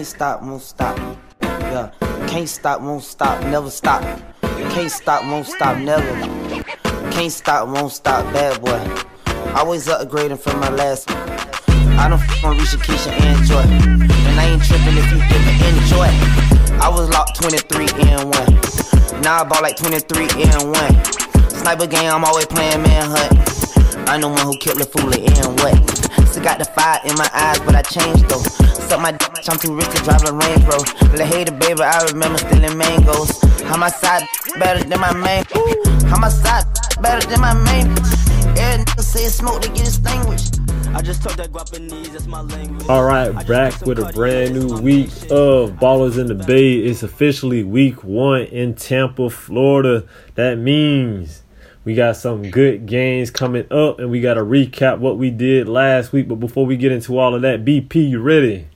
can't stop, won't stop. Yeah, can't stop, won't stop, never stop. Can't stop, won't stop, never. Can't stop, won't stop, bad boy. Always upgrading from my last. I don't f on Risha, Keisha, and Joy. And I ain't tripping if you didn't enjoy. I was locked 23 and 1. Now I bought like 23 and 1. Sniper game, I'm always playing manhunt. I know one who killed the fool and what. Still got the fire in my eyes, but I changed though. Suck my dick, I'm too rich to drive a Range Rover. La hater, baby, I remember stealing mangoes. How my side better than my main? How my side better than my main? Every nigga say smoke to get extinguished. I just talk that Guapanese, that's my language. All right, back with a brand new week of Ballers in the Bay. It's officially week one in Tampa, Florida. That means we got some good games coming up, and we got to recap what we did last week. But before we get into all of that, BP, you ready?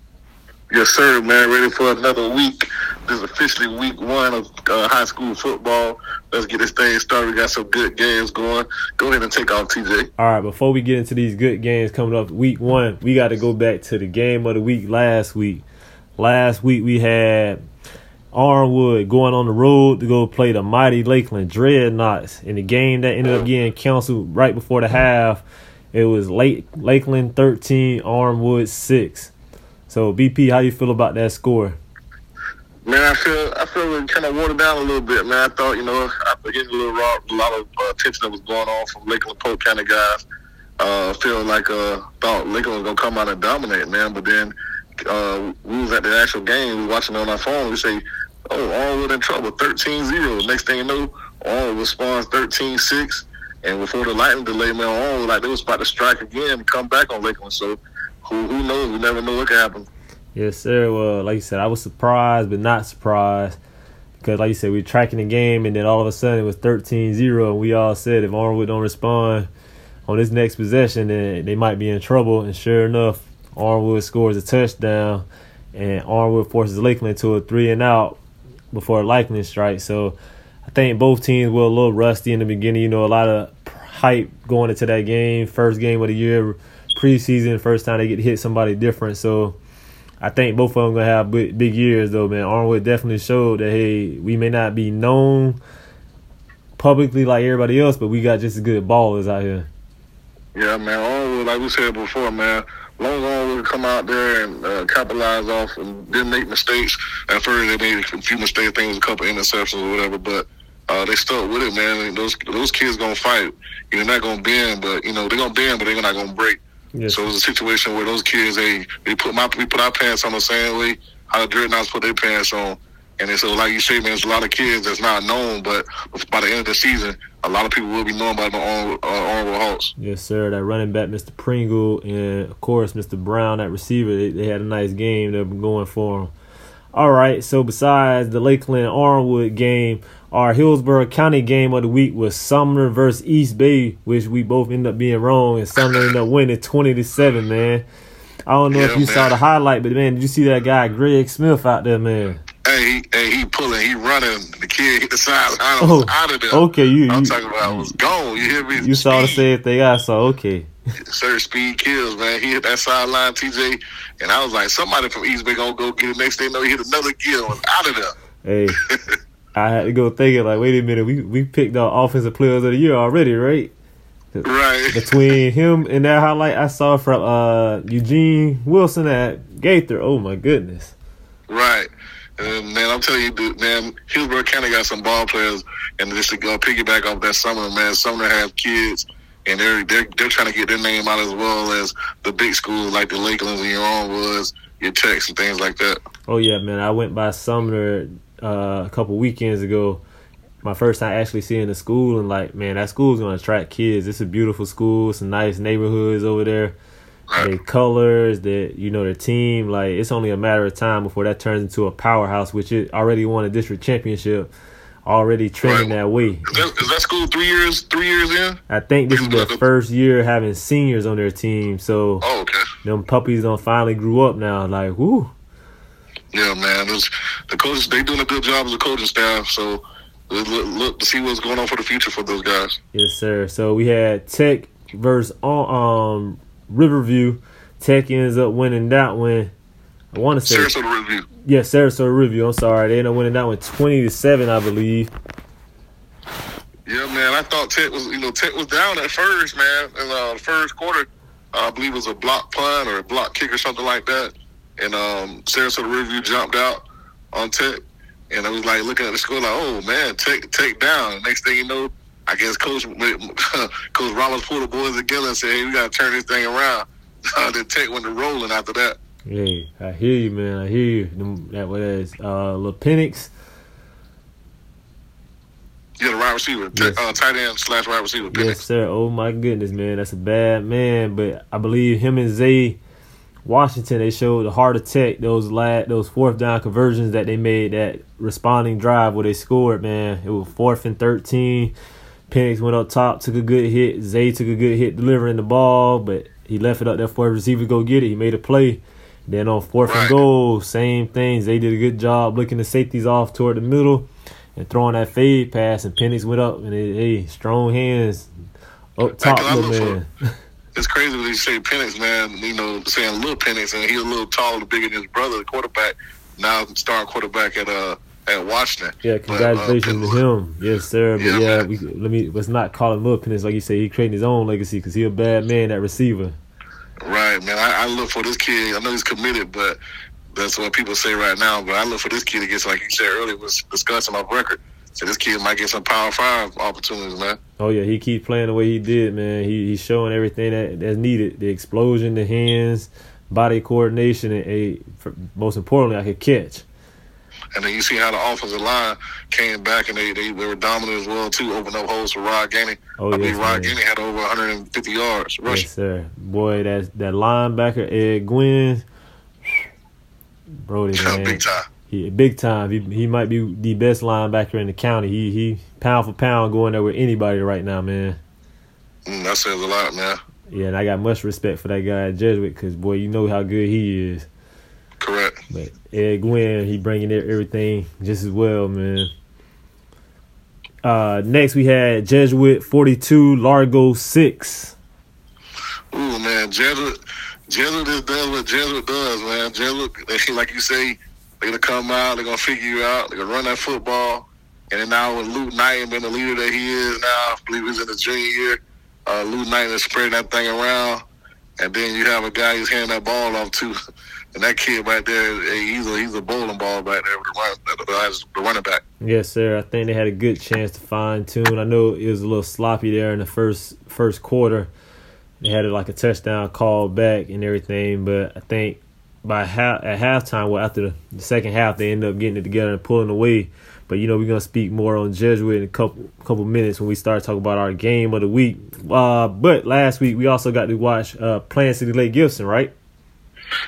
Yes, sir, man. Ready for another week. This is officially week one of uh, high school football. Let's get this thing started. We got some good games going. Go ahead and take off, TJ. All right, before we get into these good games coming up week one, we got to go back to the game of the week last week. Last week we had Armwood going on the road to go play the mighty Lakeland Dreadnoughts. In the game that ended up getting canceled right before the half, it was late Lakeland 13, Armwood 6. So BP, how you feel about that score? Man, I feel I feel it kind of watered down a little bit, man. I thought, you know, after getting a little raw, a lot of uh, attention that was going on from Lakeland Polk of guys, uh, feeling like uh, thought Lakeland was gonna come out and dominate, man. But then uh, we was at the actual game, we was watching on our phone. We say, "Oh, Armwood in trouble, 13-0. Next thing you know, Armwood responds 13-6. And before the lightning delay, man, Armwood like they was about to strike again and come back on Lakeland. So who who knows? We never know what can happen. Yes, sir. Well, like you said, I was surprised, but not surprised. Because, like you said, we were tracking the game, and then all of a sudden it was 13 0. And we all said if Armwood don't respond on this next possession, then they might be in trouble. And sure enough, Armwood scores a touchdown, and Armwood forces Lakeland to a three and out before a lightning strike. So I think both teams were a little rusty in the beginning. You know, a lot of hype going into that game. First game of the year, preseason, first time they get hit somebody different. So I think both of them gonna have big, big years though, man. Armwood definitely showed that hey, we may not be known publicly like everybody else, but we got just as good ballers out here. Yeah, man. Armwood, like we said before, man. Long as Armwood come out there and uh, capitalize off and didn't make mistakes. At first, they made a few mistakes. Was a couple interceptions or whatever, but uh, they stuck with it, man. Those those kids gonna fight. You're not gonna bend, but you know they're gonna bend, but they're not gonna break. Yes. So it was a situation where those kids, they they put my we put our pants on the same way how the dreadnoughts put their pants on. And so, like you say, man, there's a lot of kids that's not known, but by the end of the season, a lot of people will be known by the uh, Armwood Hawks. Yes, sir. That running back, Mr. Pringle, and of course, Mr. Brown, that receiver, they, they had a nice game. They've been going for them. All right. So besides the Lakeland Armwood game, our Hillsborough County game of the week was Sumner versus East Bay, which we both ended up being wrong, and Sumner ended up winning twenty to seven. Man, I don't know Yeah, if you saw the highlight, but man, did you see that guy Greg Smith out there, man? Hey, he, hey, he pulling, he running. The kid hit the sideline. I Oh, out of there. okay, you- I'm you- talking about. I was gone. You hear me? You saw the same thing I saw. Okay. Sir, speed kills, man. He hit that sideline, TJ, and I was like, somebody from East Bay gonna go get it. Next thing you know, he hit another kill and out of there. Hey, I had to go thinking like, wait a minute, we we picked our offensive players of the year already, right? Right. Between him and that highlight I saw from uh Eugene Wilson at Gaither. Oh my goodness. Right. And man, I'm telling you, dude, man, Hillsborough County got some ball players, and just to go piggyback off that Sumner, man, Sumner has kids, and they're they're they're trying to get their name out as well as the big schools like the Lakelands and your Armwoods, your Techs, and things like that. Oh yeah, man. I went by Sumner uh, a couple weekends ago. My first time actually seeing the school and like, man, that school's gonna attract kids. It's a beautiful school. Some nice neighborhoods over there. Their colors, that you know, their team. Like it's only a matter of time before that turns into a powerhouse, which it already won a district championship. Already trending Right. that way. Is that, is that school three years three years in? I think this is their first year having seniors on their team, so Oh, okay. them puppies don't finally grew up now. Like, whoo. Yeah, man. Those, the coaches they doing a good job as a coaching staff. So look, look, look to see what's going on for the future for those guys. Yes, sir. So we had Tech versus um Riverview. Tech ends up winning that one. I want to say Sarasota Riverview. Yeah, Sarasota Riverview. I'm sorry, they ended up winning that one twenty to seven, I believe. Yeah, man. I thought Tech was, you know, Tech was down at first, man. In uh, the first quarter, uh, I believe it was a block punt or a block kick or something like that. And um, Sarasota Riverview jumped out on Tech, and I was like looking at the score, like, oh man, Tech, Tech down. Next thing you know, I guess Coach Coach Ramos pulled the boys together and said, hey, we got to turn this thing around. then Tech went to rolling after that. Hey, I hear you, man. I hear you. Them- That was uh, Penix. Yeah, the wide receiver, Yes. uh, tight end slash wide receiver. Yes, sir. Oh my goodness, man, that's a bad man. But I believe him and Zay Washington they showed the heart attack those last those fourth down conversions that they made that responding drive where they scored. Man, it was fourth and thirteen. Penix went up top, took a good hit. Zay took a good hit delivering the ball, but he left it up there for a receiver to go get it. He made a play. Then on fourth and goal, same things. They did a good job looking the safeties off toward the middle and throwing that fade pass. And Penix went up and hey, strong hands up top, little man. It's crazy when you say Penix, man. You know, saying little Penix, and he's a little taller, bigger than his brother, the quarterback. Now starting quarterback at uh at Washington. Yeah, But, uh, congratulations to him. Yes, sir. But Yeah, yeah, we let me let's not call him Lil Penix like you say. He creating his own legacy because he a bad man at receiver. Right, man. I, I look for this kid. I know he's committed, but that's what people say right now. But I look for this kid to get, like you said earlier, was discussing off record. So this kid might get some Power Five opportunities, man. Oh yeah, he keep playing the way he did, man. He he's showing everything that that's needed. The explosion, the hands, body coordination, and a most importantly, I could catch. And then you see how the offensive line came back and they, they, they were dominant as well too, opening up holes for Rod Gainey. Oh, I believe yes, Rod man. Gainey had over 150 yards rushing. Yes, sir. Boy, that that linebacker Ed Gwynn, Brody man, Big time. He big time. He he might be the best linebacker in the county. He he pound for pound going there with anybody right now, man. Mm, that says a lot, man. Yeah, and I got much respect for that guy at Jesuit because boy, you know how good he is. But Ed Gwynn, he bringing everything just as well, man. Uh, next we had Jesuit forty two, Largo six. Ooh, man, Jesuit, Jesuit just does what Jesuit does, man. Jesuit, like you say, they're gonna come out, they're gonna figure you out, they're gonna run that football. And then now with Luke Knight being the leader that he is now, I believe he's in his junior year. Uh, Luke Knight is spreading that thing around, and then you have a guy who's handing that ball off to, and that kid right there, he's a he's a bowling ball back there with the, run, the, running back. Yes, sir. I think they had a good chance to fine tune. I know it was a little sloppy there in the first first quarter. They had like a touchdown call back and everything, but I think by half at halftime, well after the, the second half, they ended up getting it together and pulling away. But you know we're gonna speak more on Jesuit in a couple couple minutes when we start talking about our game of the week. Uh, but last week we also got to watch uh, Plant City Lake Gibson, right?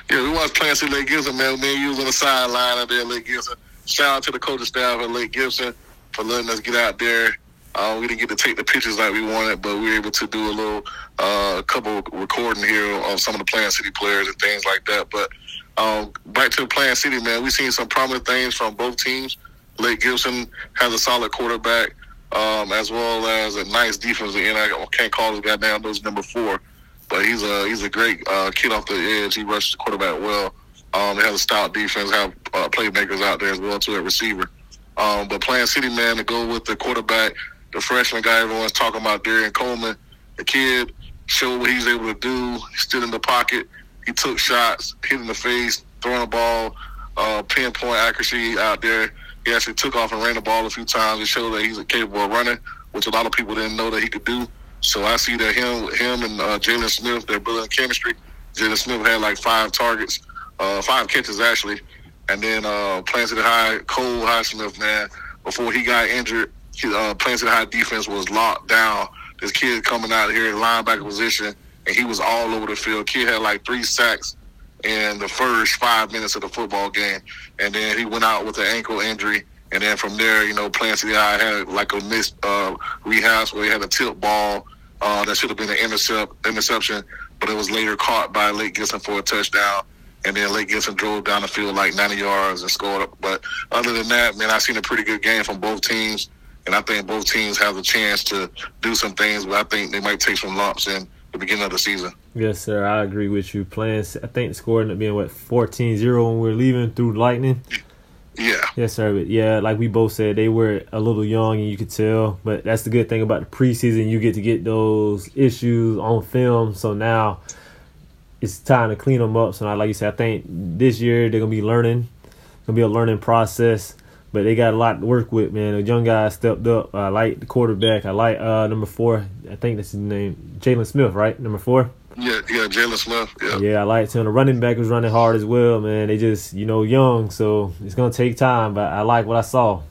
Yeah, we watched Plant City Lake Gibson, man. Me and you was on the sideline out there Lake Gibson. Shout out to the coaching staff at Lake Gibson for letting us get out there. Uh, we didn't get to take the pictures like we wanted, but we were able to do a little, uh, couple recording here of some of the Plant City players and things like that. But um, back to the Plant City, man, we've seen some prominent things from both teams. Lake Gibson has a solid quarterback, um, as well as a nice defensive end. I can't call this guy down, those number four but he's a he's a great uh, kid off the edge. He rushes the quarterback well. Um, they have a stout defense, have uh, playmakers out there as well too at receiver. Um, but Plant City man to go with the quarterback, the freshman guy everyone's talking about, Darian Coleman. The kid showed what he's able to do. He stood in the pocket. He took shots, hit in the face, throwing the ball, uh, pinpoint accuracy out there. He actually took off and ran the ball a few times. It showed that he's a capable of running, which a lot of people didn't know that he could do. So I see that him, him and uh, Jalen Smith, they're building chemistry. Jalen Smith had like five targets, uh, five catches actually, and then uh, Plant City High, Cole Highsmith, man, before he got injured, he, uh, Plant City High defense was locked down. This kid coming out here in linebacker position, and he was all over the field. Kid had like three sacks in the first five minutes of the football game, and then he went out with an ankle injury. And then from there, you know, Plant City High had like a missed uh, rehouse where he had a tip ball uh, that should have been an intercept interception, but it was later caught by Lake Gibson for a touchdown. And then Lake Gibson drove down the field like 90 yards and scored. Up. But other than that, man, I've seen a pretty good game from both teams. And I think both teams have the chance to do some things, but I think they might take some lumps in the beginning of the season. Yes, sir. I agree with you. Playing, I think ended up being what 14-0 when we're leaving through Lightning. Yeah. Yes, sir. But yeah, like we both said, they were a little young, and you could tell. But that's the good thing about the preseason; you get to get those issues on film. So now it's time to clean them up. So, like you said, I think this year they're gonna be learning. Gonna be a learning process. But they got a lot to work with, man. The young guy stepped up. I like the quarterback. I like uh, number four. I think that's his name, Jalen Smith, right? Number four. Yeah, yeah, Jalen Smith. Yeah. Yeah, I liked him. The running back was running hard as well, man. They just, you know, young, so it's gonna take time. But I like what I saw.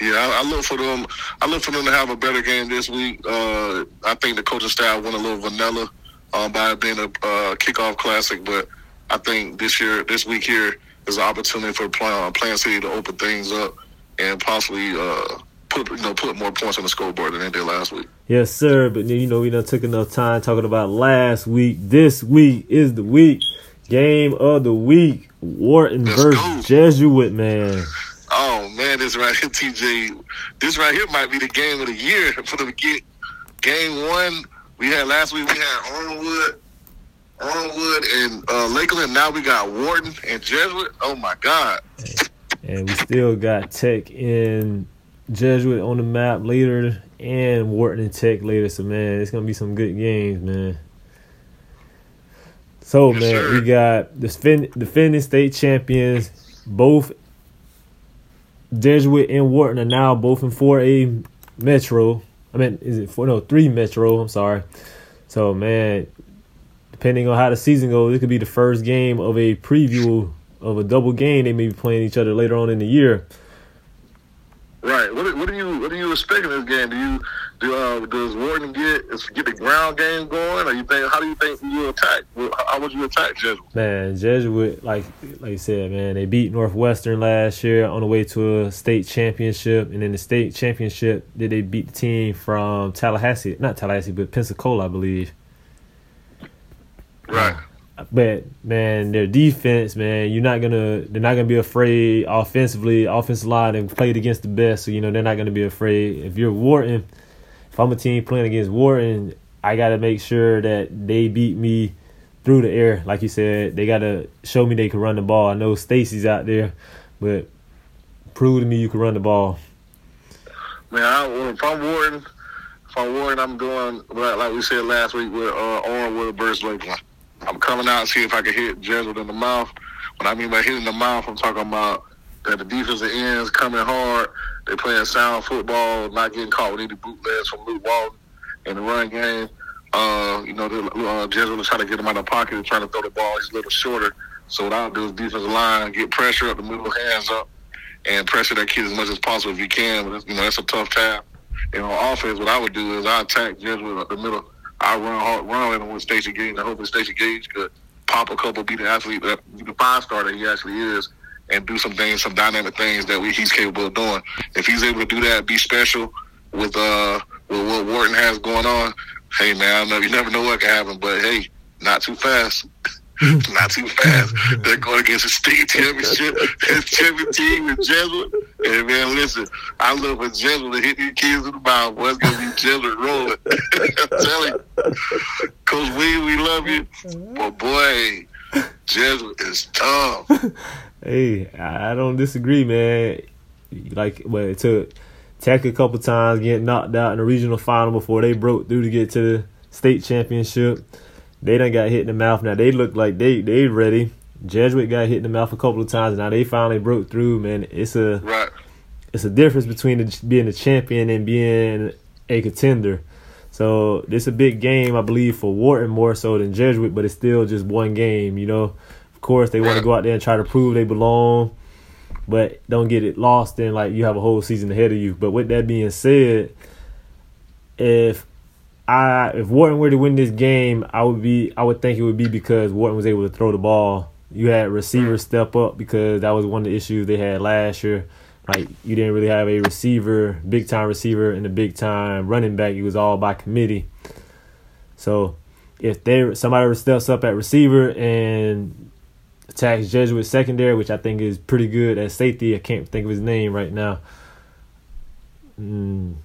Yeah, I, I look for them. I look for them to have a better game this week. Uh, I think the coaching staff went a little vanilla um, by it being a uh, kickoff classic, but I think this year, this week here, is an opportunity for Plan, Plant City to open things up and possibly uh, put you know put more points on the scoreboard than they did last week. Yes, sir. But you know we done took enough time talking about last week. This week is the week game of the week. Wharton Let's versus go. Jesuit, man. Oh man, this right here, TJ. This right here might be the game of the year for the get game one. We had last week. We had Armwood, Armwood, and uh, Lakeland. Now we got Wharton and Jesuit. Oh my God. And we still got Tech and Jesuit on the map later, and Wharton and Tech later. So man, it's gonna be some good games, man. So Yes, man, sir. we got the defend, defending state champions, both Jesuit and Wharton are now both in 4A Metro. I mean, is it four? No, three Metro. I'm sorry. So man, depending on how the season goes, it could be the first game of a preview of a double game. They may be playing each other later on in the year. Right. What, what do you what do you expect in this game? Do you do uh, does Wharton get get the ground game going, or you think how do you think you attack? How would you attack Jesuit? Man, Jesuit, like like you said, man, they beat Northwestern last year on the way to a state championship, and in the state championship, did they beat the team from Tallahassee? Not Tallahassee, but Pensacola, I believe. Right. But man, their defense, man, you're not gonna they're not gonna be afraid offensively. Offensive line and played against the best, so you know they're not gonna be afraid. If you're Wharton, if I'm a team playing against Wharton, I gotta make sure that they beat me through the air. Like you said, they gotta show me they can run the ball. I know Stacy's out there, but prove to me you can run the ball. Man, I, if I'm Wharton, if I'm Wharton, I'm doing like, like we said last week with uh, Armwood versus Lakeland. I'm coming out and see if I can hit Jesuit in the mouth. When I mean by hitting the mouth, I'm talking about that the defensive ends coming hard. They playing sound football, not getting caught with any bootlegs from Luke Walton in the run game. Uh, you know, the, uh, Jesuit is trying to get him out of the pocket and trying to throw the ball. He's a little shorter. So what I'll do is defensive line, get pressure up the middle, hands up, and pressure that kid as much as possible if you can. But, you know, that's a tough task. And on offense, what I would do is I attack Jesuit up the middle. I run hard, run in with Stacey Gage. I hope that Stacey Gage could pop a couple, be the athlete, that the five star that he actually is, and do some things, some dynamic things that we, he's capable of doing. If he's able to do that, be special with uh with what Wharton has going on. Hey man, I know you never know what can happen, but hey, not too fast. not too fast. They're going against a state championship, champion team with Jesuit. And man, listen, I love for Jesuit to hit these kids in the mouth. Boy, it's gonna be Jesuit rolling. I'm telling you. Coach we love you. But boy, Jesuit is tough. Hey, I I don't disagree, man. Like, well, it took Tech a couple times getting knocked out in the regional final before they broke through to get to the state championship. They done got hit in the mouth. Now they look like they they ready. Jesuit got hit in the mouth a couple of times. Now they finally broke through. Man, it's a Right. it's a difference between the, being a champion and being a contender. So this a big game, I believe, for Wharton more so than Jesuit, but it's still just one game. You know, of course they want to go out there and try to prove they belong, but don't get it lost in like you have a whole season ahead of you. But with that being said, if I if Wharton were to win this game, I would be I would think it would be because Wharton was able to throw the ball. You had receivers step up because that was one of the issues they had last year. Like you didn't really have a receiver, big time receiver, and a big time running back. It was all by committee. So if they somebody steps up at receiver and attacks Jesuit secondary, which I think is pretty good at safety. I can't think of his name right now. Mm.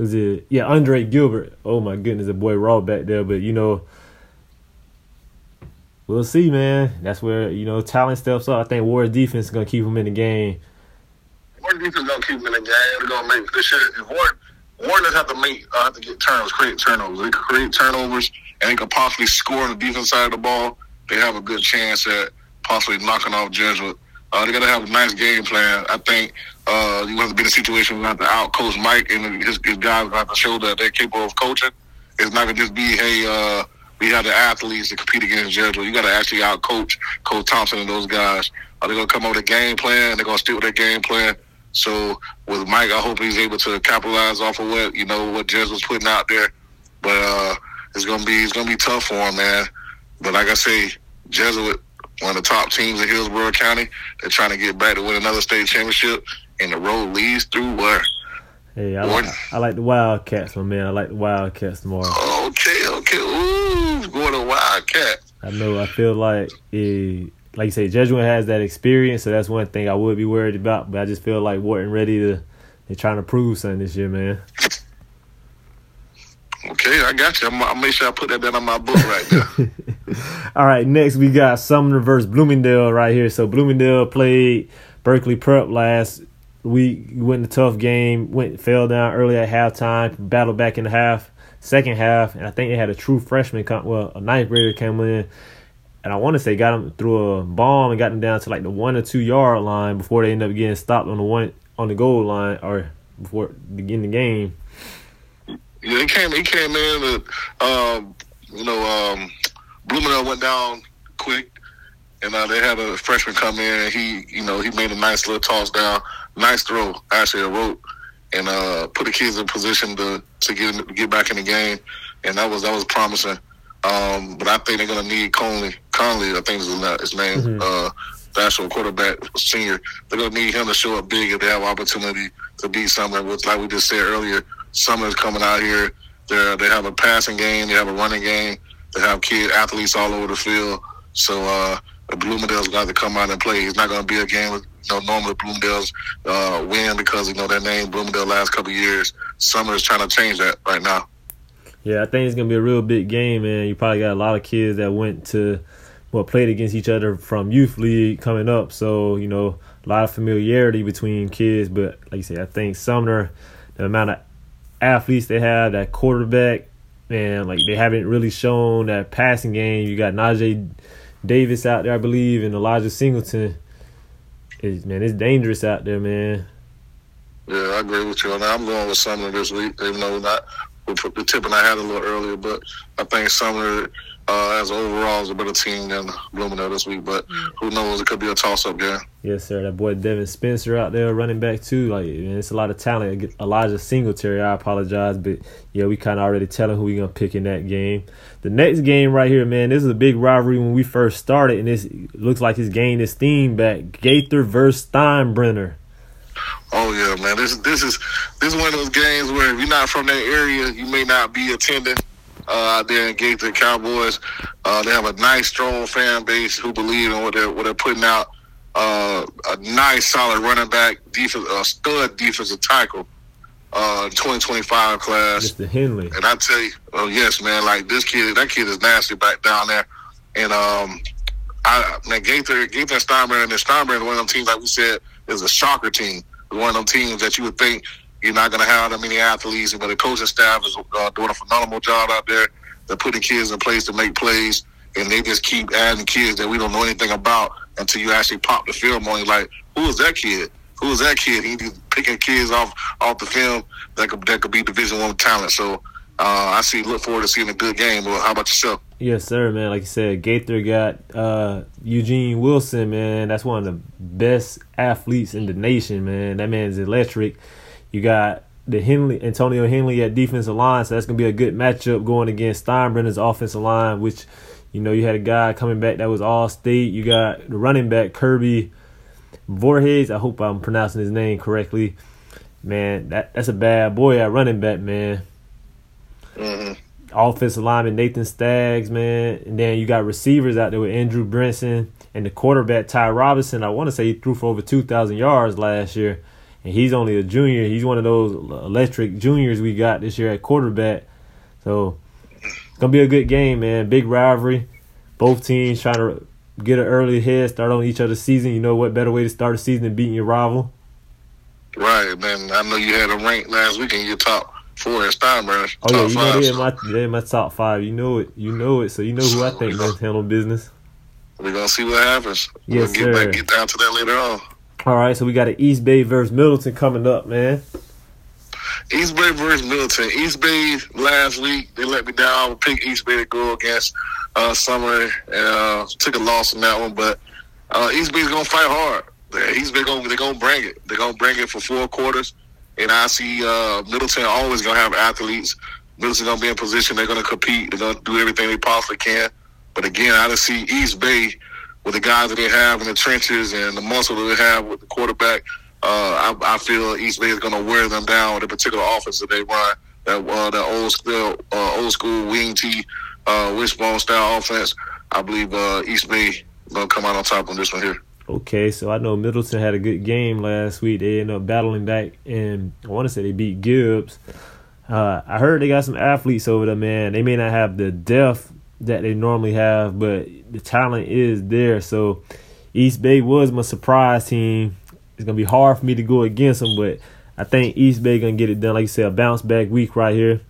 Is it yeah Andre Gilbert? Oh my goodness, a boy raw back there. But you know, we'll see, man. That's where you know talent steps up. I think Ward's defense is gonna keep him in the game. Ward defense gonna keep him in the game. They're gonna make this shit. If Ward Warriors have to make uh, have to get turnovers, create turnovers. They can create turnovers and they can possibly score on the defense side of the ball. They have a good chance at possibly knocking off Jesuit. Uh, they got to have a nice game plan. I think uh, you have to be in a situation where you have to out coach Mike and his, his guys have to show that they're capable of coaching. It's not gonna just be hey, uh, we have the athletes to compete against Jesuit. You got to actually out coach Coach Thompson and those guys. Are they gonna come up with a game plan? They're gonna stick with their game plan so with Mike, I hope he's able to capitalize off of what you know what Jez was putting out there. But uh, it's gonna be it's gonna be tough for him, man. But like I say, Jesuit, one of the top teams in Hillsborough County, they're trying to get back to win another state championship, and the road leads through where. Hey, I like, I like the Wildcats, my man. I like the Wildcats more. Okay, okay. Ooh, going to Wildcats. I know. I feel like it, like you say, Jesuit has that experience, so that's one thing I would be worried about. But I just feel like Wharton ready to they're trying to prove something this year, man. Okay, I got you. I'm, I'll make sure I put that down on my book right there. All right, next we got Sumner versus Bloomingdale right here. So Bloomingdale played Berkeley Prep last week. Went in a tough game. Went fell down early at halftime. Battled back in the half, second half, and I think they had a true freshman come. Well, a ninth grader came in and I want to say got him through a bomb and got him down to like the one or two yard line before they end up getting stopped on the one on the goal line or before beginning the game. Yeah, he came. He came in. And, um, you know, um, went down quick, and uh, they had a freshman come in. and He, you know, he made a nice little toss down, nice throw, actually a rope, and uh, put the kids in position to to get get back in the game, and that was that was promising. Um, but I think they're going to need Conley. Conley, I think is his name. Mm-hmm. Uh, the actual quarterback, senior. They're going to need him to show up big if they have opportunity to beat Sumner. Which, like we just said earlier, Sumner's coming out here. They they have a passing game. They have a running game. They have kid athletes all over the field. So uh, Bloomingdale's got to come out and play. It's not going to be a game. With, you know, normally Bloomingdale's uh, win because you know their name Bloomingdale last couple years. Sumner's trying to change that right now. Yeah, I think it's gonna be a real big game, man. You probably got a lot of kids that went to well played against each other from youth league coming up. So you know a lot of familiarity between kids. But like you said, I think Sumner, the amount of athletes they have, that quarterback, man, like they haven't really shown that passing game. You got Najee Davis out there, I believe, and Elijah Singleton. It's, man, it's dangerous out there, man. Yeah, I agree with you that. I'm going with Sumner this week, even though not the tip and I had a little earlier, but I think Sumner uh, as overall is a better team than Bloomingdale this week. But who knows? It could be a toss up game. Yes, sir. That boy Devin Spencer out there running back too. Like man, it's a lot of talent. Elijah Singletary. I apologize, but yeah, we kind of already telling who we gonna pick in that game. The next game right here, man. This is a big rivalry when we first started, and this looks like it's gained its steam back. Gaither versus Steinbrenner. Oh yeah, man. This this is this is one of those games where if you're not from that area, you may not be attending out there in Gaither Cowboys. Uh, they have a nice, strong fan base who believe in what they're what they're putting out. Uh, a nice, solid running back, defense, a stud defensive tackle. Uh, 2025 class. Mr. Henley. And I tell you, oh yes, man, like this kid, that kid is nasty back down there. And um, I man, Gaither, Gaither and Steinbrenner, and Steinbrenner, one of them teams, like we said, is a shocker team one of them teams that you would think you're not going to have that many athletes, but the coaching staff is uh, doing a phenomenal job out there. They're putting kids in place to make plays, and they just keep adding kids that we don't know anything about until you actually pop the film on. you like, who is that kid? Who is that kid? He's picking kids off off the film that could that could be Division One talent. So uh, I see. Look forward to seeing a good game. Well, how about yourself? Yes, sir, man. Like you said, Gaither got uh, Eugene Wilson, man. That's one of the best athletes in the nation, man. That man's electric. You got the Henley Antonio Henley at defensive line, so that's gonna be a good matchup going against Steinbrenner's offensive line, which you know you had a guy coming back that was all state. You got the running back Kirby Voorhees. I hope I'm pronouncing his name correctly. Man, that that's a bad boy at running back, man. Mm-hmm offensive lineman Nathan Staggs, man. And then you got receivers out there with Andrew Brinson and the quarterback Ty Robinson. I want to say he threw for over 2,000 yards last year. And he's only a junior. He's one of those electric juniors we got this year at quarterback. So it's gonna be a good game, man. Big rivalry. Both teams trying to get an early head start on each other's season. You know what better way to start a season than beating your rival? Right, man. I know you had a rank last week in your top four at Steinbrenner. Oh yeah, you know they're in my they're in my top five. You know it. You know it. So you know who I think gonna handle business. We're gonna see what happens. Yes, we'll get sir. back get down to that later on. All right, so we got an East Bay versus Middleton coming up, man. East Bay versus Middleton. East Bay last week they let me down. I picked East Bay to go against uh, Sumner and uh, took a loss in that one, but uh, East Bay's gonna fight hard. East Bay gonna they're gonna bring it. They're gonna bring it for four quarters, and I see uh, Middleton always gonna have athletes. Middleton gonna be in position. They're gonna compete. They're gonna do everything they possibly can. But again, I just see East Bay with the guys that they have in the trenches and the muscle that they have with the quarterback. Uh, I, I feel East Bay is going to wear them down with the particular offense that they run. That uh, that old school, uh, old school wing T, uh, wishbone style offense. I believe uh, East Bay going to come out on top on this one here. Okay, so I know Middleton had a good game last week. They ended up battling back, and I want to say they beat Gibbs. Uh, I heard they got some athletes over there, man. They may not have the depth that they normally have, but the talent is there. So East Bay was my surprise team. It's gonna be hard for me to go against them, but I think East Bay gonna get it done. Like you said, a bounce back week right here.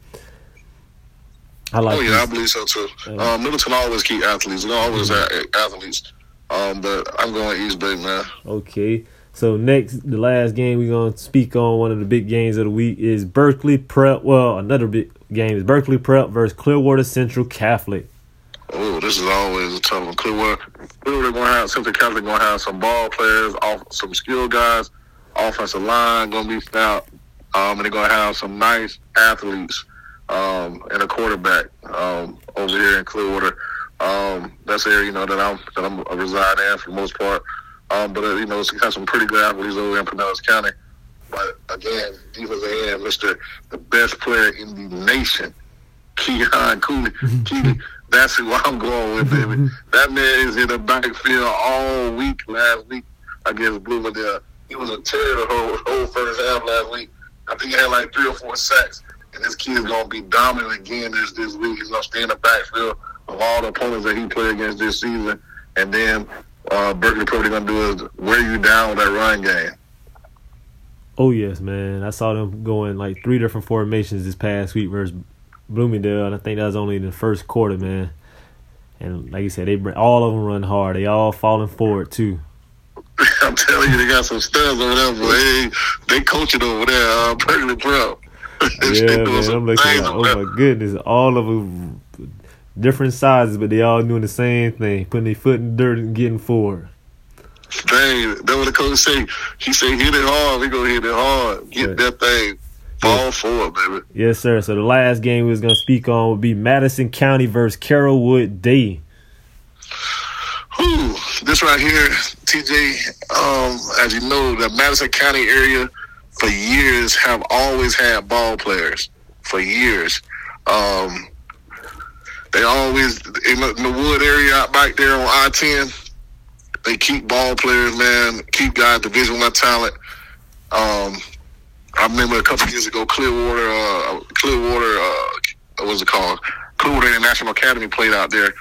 I like. oh yeah, I believe so too. Uh, Middleton always keep athletes. They always have athletes. Um, but I'm going East Bay, man. Okay. So next, the last game we're gonna speak on one of the big games of the week is Berkeley Prep. Well, another big game is Berkeley Prep versus Clearwater Central Catholic. Oh, this is always a tough one. Clearwater, Clearwater going to have Central Catholic going to have some ball players, off some skilled guys, offensive line going to be stout, um, and they're going to have some nice athletes um, and a quarterback um, over here in Clearwater. Um, that's the area you know that I'm that I'm a reside in for the most part. Um, but uh, you know, it's got some pretty good athletes over in Pinellas County. But again, defensive end, Mister, the best player in the nation, Keon Keeley. Keeley, that's who I'm going with, baby. that man is in the backfield all week last week against Bloomingdale. He was a terror the whole, whole first half last week. I think he had like three or four sacks. And this kid's going to be dominant again this, this week. He's going to stay in the backfield of all the opponents that he played against this season. And then uh, Berkeley probably going to do is wear you down with that run game. Oh yes, man. I saw them going like three different formations this past week versus Bloomingdale, and I think that was only in the first quarter, man. And like you said, they bring, all of them run hard. They all falling forward too. I'm telling you, they got some studs over there, but hey, they coaching over there, uh, Berkeley Prep. They Yeah, man. I'm looking like, oh my goodness, all of them different sizes, but they all doing the same thing, putting their foot in the dirt and getting forward. Dang, that's what the coach say. He say hit it hard. We gonna hit it hard. Get Right. that thing. Fall forward, baby. Yes, sir. So the last game we was gonna speak on would be Madison County versus Carrollwood Day. Whew, this right here, TJ. Um, as you know, the Madison County area for years have always had ball players. For years, um, they always in the, in the wood area out back there on I ten. They keep ball players, man. Keep guys Division One talent. Um, I remember a couple years ago, Clearwater, uh, Clearwater, uh, what was it called? Clearwater International Academy played out there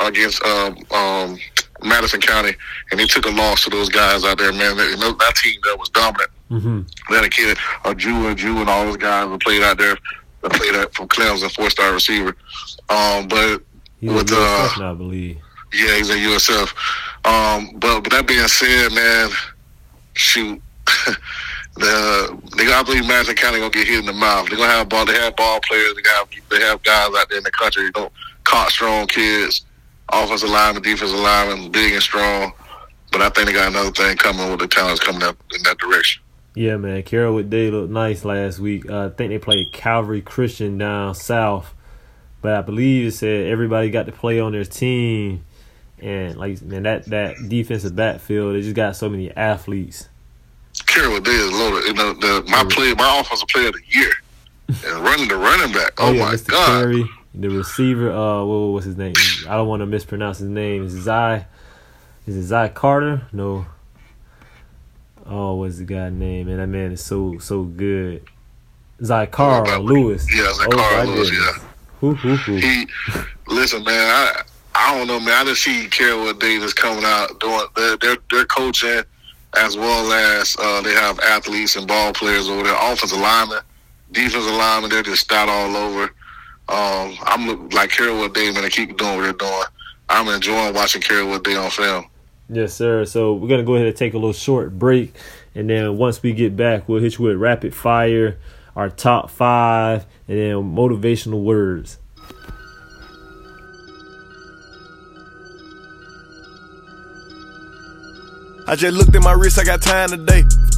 against um, um, Madison County, and they took a loss to those guys out there, man. That, that team that was dominant. Mm-hmm. They had a kid, a Jew and Jew, and all those guys that played out there. That played at from Clemson, four star receiver. Um, but He's With, a uh, I believe. yeah, he's at USF. Um, but, but that being said, man, shoot, the they I believe Madison County gonna get hit in the mouth. They're gonna have ball. They have ball players. They have they have guys out there in the country. You know, caught strong kids, offensive lineman, defensive lineman, big and strong. But I think they got another thing coming with the talents coming up in that direction. Yeah, man. Carrollwood Day looked nice last week. Uh, I think they played Calvary Christian down south, but I believe it said everybody got to play on their team, and like man, that that defensive backfield, they just got so many athletes. Carroll Day is loaded. You know, the, my Mm. player, my offensive player of the year, and running the running back. Oh, yeah, my Mr. God! Terry, the receiver. Uh, what what's his name? I don't want to mispronounce his name. Is it Zy? Is it Zy Carter? No. Oh, what's the guy name? And that man is so so good. Zycarl Lewis. Yeah, Oh, Zycarl my Lewis. Yeah. Hoo, hoo, hoo. He listen, man. I I don't know, man. I just see Carroll Davis coming out doing their their, their coaching as well as uh, they have athletes and ball players over there, offensive linemen, defensive linemen. They're just stout all over. Um, I'm like Carroll Davis, man. They keep doing what they're doing. I'm enjoying watching Carroll Day on film. Yes, sir. So we're gonna go ahead and take a little short break, and then once we get back, we'll hit you with rapid fire, our top five, and then motivational words. I just looked at my wrist, I got time today.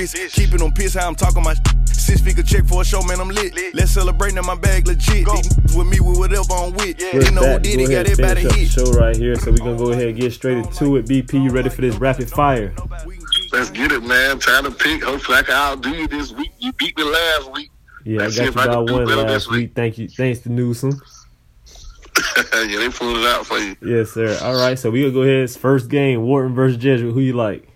wrist. Keeping them pissed how I'm talking my Six figure check for a show, man, I'm lit. Let's celebrate in my bag legit. These with me with whatever I'm with. With They know who that, did go it, got ahead and everybody finish up the hit. show right here. So we're gonna go ahead and get straight into it. BP, you ready for this rapid fire? Let's get it, man. Time to pick. Hopefully, I can outdo you this week. You beat me last week. Yeah, I Let's got see you if I can about one last week. week. Thank you, thanks to Newsome. yeah, they pulled it out for you. Yes, sir. All right, so we gonna go ahead. First game, Wharton versus Jesuit. Who you like?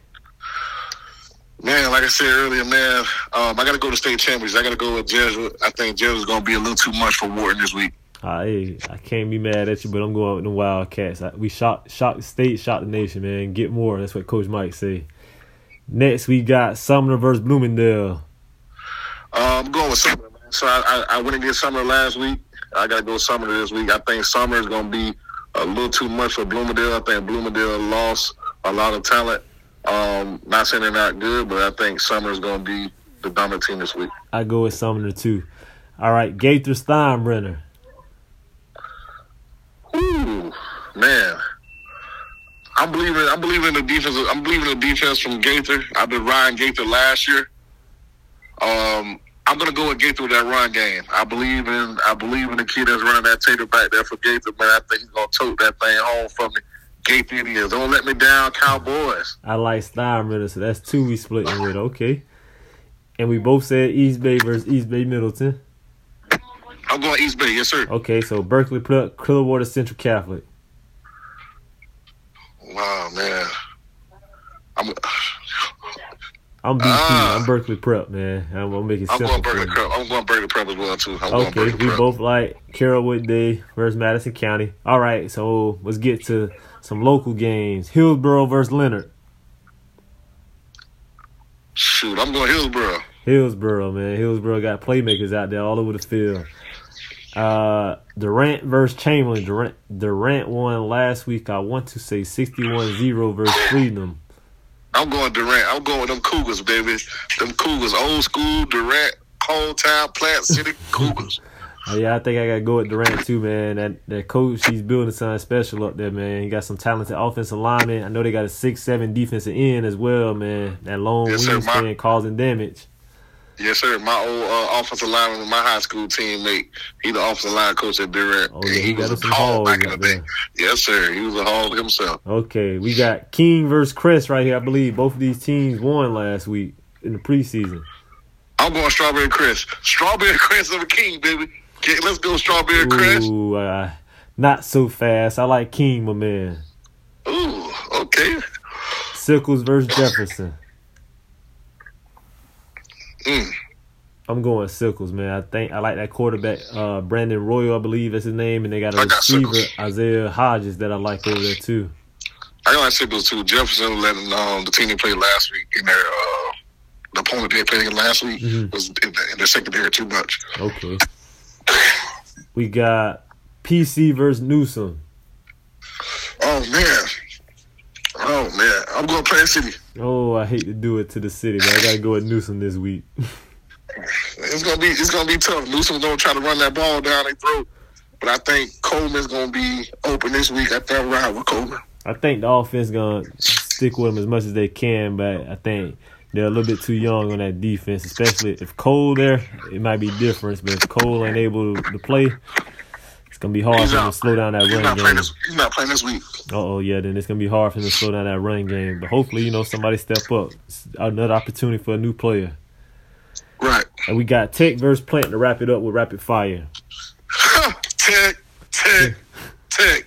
Man, like I said earlier, man, um, I got to go to state champions. I got to go with Jesuit. I think Jesuit's going to be a little too much for Wharton this week. Ah, hey, I can't be mad at you, but I'm going with the Wildcats. I, we shot, shot the state, shot the nation, man. Get more. That's what Coach Mike say. Next, we got Sumner versus Bloomingdale. Uh, I'm going with Sumner, man. So I, I, I went did Sumner last week. I got to go Sumner this week. I think Sumner is going to be a little too much for Bloomingdale. I think Bloomingdale lost a lot of talent. Um, not saying they're not good, but I think Sumner is going to be the dominant team this week. I go with Sumner too. All right, Gaither Steinbrenner. Ooh, man. I'm believing. I'm believing in the defense. I'm believing in the defense from Gaither. I've been riding Gaither last year. Um, I'm gonna go with Gaither with that run game. I believe in. I believe in the kid that's running that tater back there for Gaither. Man, I think he's gonna tote that thing home for me. It is. Don't let me down, Cowboys. I like Steinbrenner, so that's two we splitting with. Okay. And we both said East Bay versus East Bay Middleton. I'm going East Bay. Yes, sir. Okay, so Berkeley Prep, Clearwater Central Catholic. Wow, man. I'm. I'm BP. Ah. I'm Berkeley Prep, man. I'm gonna make it I'm going Berkeley. Prep. I'm going Berkeley Prep as well too. I'm Okay, we Prep. both like Carrollwood Day versus Madison County. All right, so let's get to some local games. Hillsborough versus Lennard. Shoot, I'm going Hillsborough. Hillsborough, man. Hillsborough got playmakers out there all over the field. Uh, Durant versus Chamberlain. Durant, Durant won last week. I want to say 61-0 versus Freedom. I'm going Durant. I'm going with them Cougars, baby. Them Cougars, old school Durant, hometown, Plant City Cougars. Uh, yeah, I think I gotta go with Durant too, man. That that coach, he's building something special up there, man. He got some talented offensive linemen. I know they got a six seven defensive end as well, man. That long Yes, wingspan causing damage. Yes, sir. My old uh, offensive lineman, with my high school teammate, he the offensive line coach at Durant. Oh, yeah, he got was a hog back in the day. Yes, sir. He was a hog himself. Okay, we got King versus Crest right here. I believe both of these teams won last week in the preseason. I'm going Strawberry Crest. Strawberry Crest of a king, baby. Okay, let's go Strawberry Crest. Ooh, uh, not so fast. I like King, my man. Ooh, okay. Sickles versus Jefferson. Mm. I'm going Sickles, man. I think I like that quarterback, uh, Brandon Royal, I believe that's his name, and they got a I receiver. Isaiah Hodges, that I like over there too. I like Sickles too. Jefferson letting um, the team they played last week in their uh, the opponent they played against last week Mhm. was in, the, in their secondary too much. Okay. We got PC versus Newsome. Oh man. Oh man. I'm going Plant City. Oh, I hate to do it to the city, but I gotta go with Newsome this week. It's gonna be it's gonna be tough. Newsome's gonna try to run that ball down their throat. But I think Coleman's gonna be open this week. I think I'm ride with Coleman. I think the offense gonna stick with them as much as they can, but I think they're a little bit too young on that defense, especially if Cole there. It might be different, but if Cole ain't able to play, gonna be hard He's for him out. to slow down that He's run not game. this. He's not playing this week. Oh yeah, then it's gonna be hard for him to slow down that run game. But hopefully, you know, somebody step up. It's another opportunity for a new player. Right. And we got Tech versus Plant to wrap it up with rapid fire. tech, tech, tech.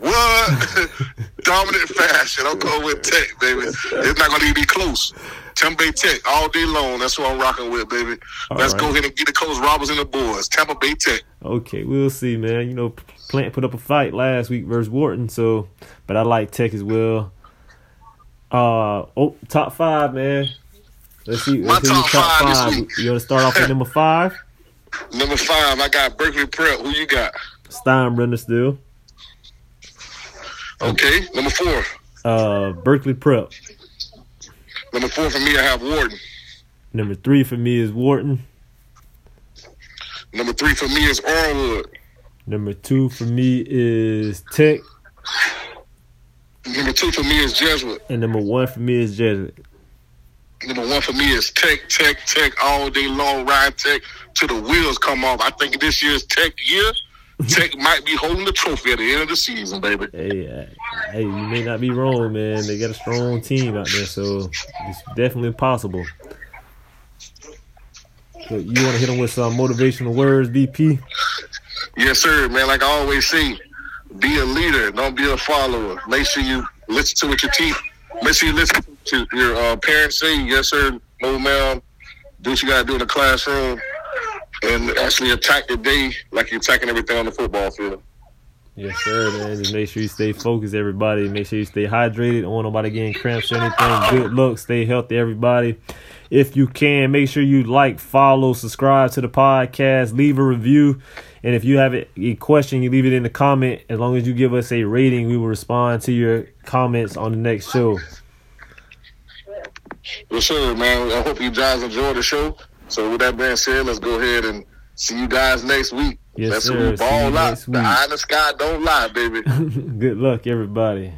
What? Dominant fashion. I'm going with Tech, baby. It's not going to even be close. Tampa Bay Tech all day long. That's what I'm rocking with, baby. All Let's right. go ahead and get the Coach Roberts and the boys. Tampa Bay Tech. Okay, we'll see, man. You know, Plant put up a fight last week versus Wharton, so but I like Tech as well. Uh oh, top five, man. Let's see. My Let's your top five week. You want to start off at number five? Number five, I got Berkeley Prep. Who you got? Steinbrenner still. Okay. Number four. Uh, Berkeley Prep. Number four for me, I have Wharton. Number three for me is Wharton. Number three for me is Armwood. Number two for me is Tech, Number two for me is Jesuit. and number one for me is Jesuit. Number one for me is Tech, Tech, Tech all day long. Ride Tech till the wheels come off. I think this year's Tech year. Tech might be holding the trophy at the end of the season, baby. Hey, uh, hey, you may not be wrong, man. They got a strong team out there, so it's definitely possible. So you want to hit them with some motivational words, BP? Yes, sir, man. Like I always say, be a leader. Don't be a follower. Make sure you listen to what your team. Make sure you listen to your uh, parents say. Yes, sir, no, ma'am. Do what you got to do in the classroom, and actually attack the day like you're attacking everything on the football field. Yes, sir, man. Just make sure you stay focused, everybody. Make sure you stay hydrated. Don't want nobody getting cramps or anything. Good luck. Stay healthy, everybody. If you can, make sure you like, follow, subscribe to the podcast, leave a review. And if you have a question, you leave it in the comment. As long as you give us a rating, we will respond to your comments on the next show. Yes, sir, man. I hope you guys enjoy the show. So with that being said, let's go ahead and see you guys next week. Yes, Let's sir. See ball you out. The eye in the sky don't lie, baby. Good luck, everybody.